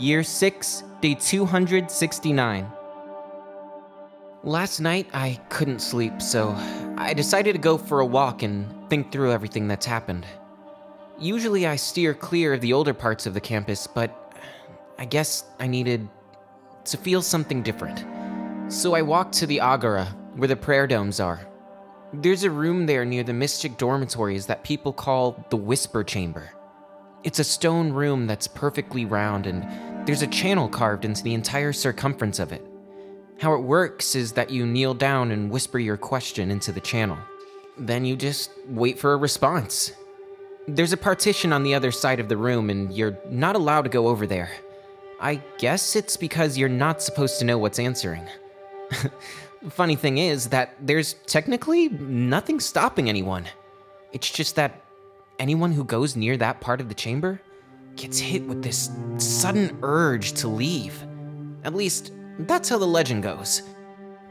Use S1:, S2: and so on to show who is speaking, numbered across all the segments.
S1: Year 6, Day 269. Last night I couldn't sleep, so I decided to go for a walk and think through everything that's happened. Usually I steer clear of the older parts of the campus, but I guess I needed to feel something different. So I walked to the Agora, where the prayer domes are. There's a room there near the mystic dormitories that people call the Whisper Chamber. It's a stone room that's perfectly round, and there's a channel carved into the entire circumference of it. How it works is that you kneel down and whisper your question into the channel. Then you just wait for a response. There's a partition on the other side of the room, and you're not allowed to go over there. I guess it's because you're not supposed to know what's answering. Funny thing is that there's technically nothing stopping anyone. It's just that anyone who goes near that part of the chamber gets hit with this sudden urge to leave. At least, that's how the legend goes.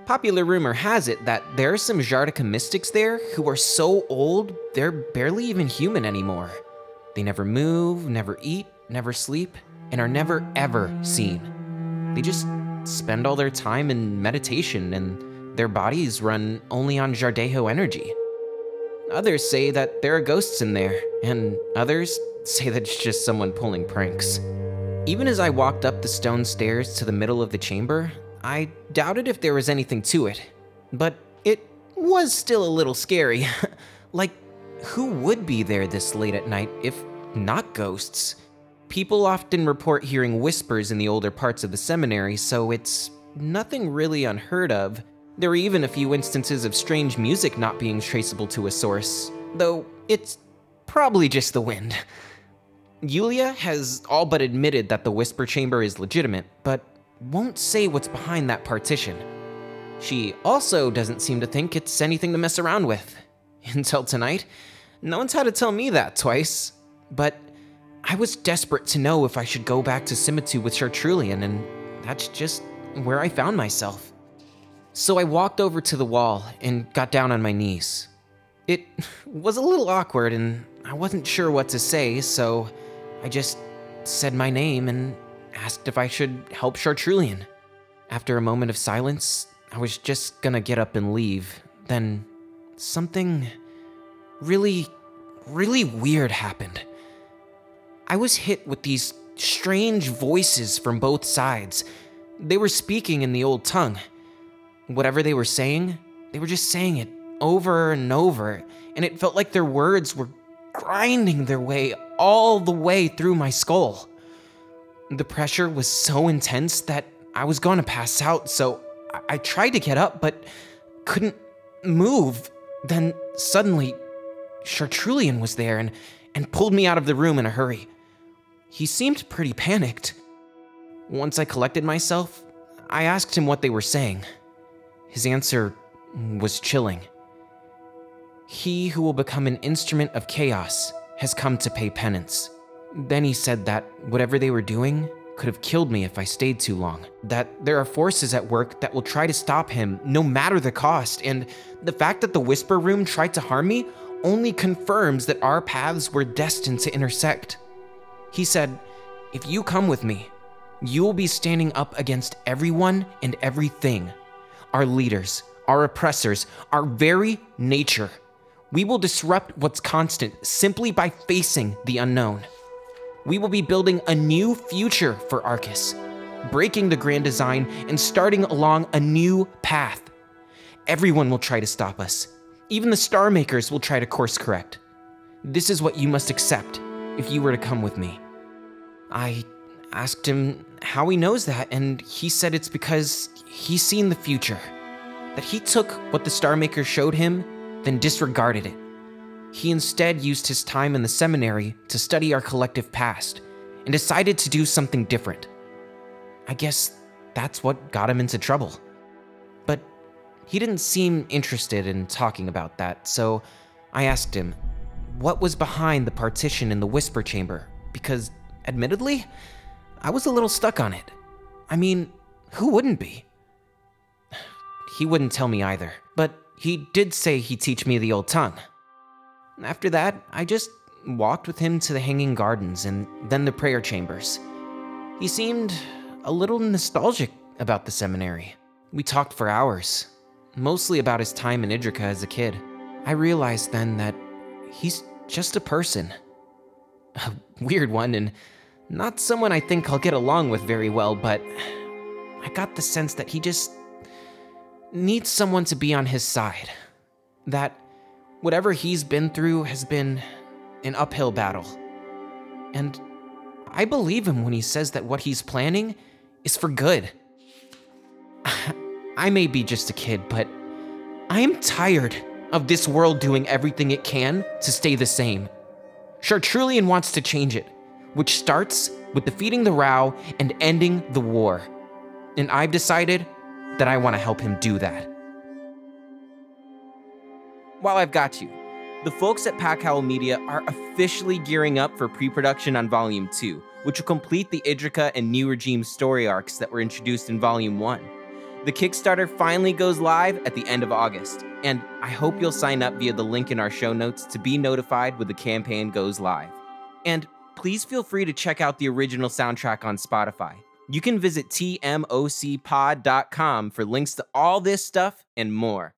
S1: Popular rumor has it that there are some Jardika mystics there who are so old they're barely even human anymore. They never move, never eat, never sleep, and are never ever seen. They just spend all their time in meditation and their bodies run only on Jardejo energy. Others say that there are ghosts in there, and others say that it's just someone pulling pranks. Even as I walked up the stone stairs to the middle of the chamber, I doubted if there was anything to it. But it was still a little scary. like, who would be there this late at night if not ghosts? People often report hearing whispers in the older parts of the seminary, so it's nothing really unheard of. There are even a few instances of strange music not being traceable to a source, though it's probably just the wind. Yulia has all but admitted that the Whisper Chamber is legitimate, but won't say what's behind that partition. She also doesn't seem to think it's anything to mess around with. Until tonight, no one's had to tell me that twice. But I was desperate to know if I should go back to Simitu with Chartrulean, and that's just where I found myself. So I walked over to the wall and got down on my knees. It was a little awkward, and I wasn't sure what to say, so I just said my name and asked if I should help Chartrulean. After a moment of silence, I was just gonna get up and leave. Then something really, really weird happened. I was hit with these strange voices from both sides. They were speaking in the old tongue. Whatever they were saying, they were just saying it over and over, and it felt like their words were grinding their way all the way through my skull. The pressure was so intense that I was going to pass out, so I tried to get up but couldn't move. Then suddenly, Chartrulean was there and, and pulled me out of the room in a hurry. He seemed pretty panicked. Once I collected myself, I asked him what they were saying. His answer was chilling. He who will become an instrument of chaos has come to pay penance. Then he said that whatever they were doing could have killed me if I stayed too long. That there are forces at work that will try to stop him no matter the cost, and the fact that the Whisper Room tried to harm me only confirms that our paths were destined to intersect. He said, If you come with me, you will be standing up against everyone and everything our leaders, our oppressors, our very nature. We will disrupt what's constant simply by facing the unknown. We will be building a new future for Arcus, breaking the grand design and starting along a new path. Everyone will try to stop us. Even the Star Makers will try to course correct. This is what you must accept if you were to come with me. I asked him how he knows that, and he said it's because he's seen the future. That he took what the Star Maker showed him, then disregarded it. he instead used his time in the seminary to study our collective past and decided to do something different. I guess that's what got him into trouble. But he didn't seem interested in talking about that, so I asked him what was behind the partition in the whisper chamber, because, admittedly, I was a little stuck on it. I mean, who wouldn't be? He wouldn't tell me either, but he did say he'd teach me the old tongue. After that, I just walked with him to the Hanging Gardens and then the prayer chambers. He seemed a little nostalgic about the seminary. We talked for hours, mostly about his time in Idrica as a kid. I realized then that he's just a person. A weird one, and not someone I think I'll get along with very well, but I got the sense that he just needs someone to be on his side. That whatever he's been through has been an uphill battle. And I believe him when he says that what he's planning is for good. I may be just a kid, but I am tired of this world doing everything it can to stay the same. Chartrulean wants to change it, which starts with defeating the Rao and ending the war. And I've decided that I want to help him do that. While I've got you, the folks at Packhowl Media are officially gearing up for pre production on Volume 2, which will complete the Idrica and New Regime story arcs that were introduced in Volume 1. The Kickstarter finally goes live at the end of August, and I hope you'll sign up via the link in our show notes to be notified when the campaign goes live. And please feel free to check out the original soundtrack on Spotify. You can visit tmocpod.com for links to all this stuff and more.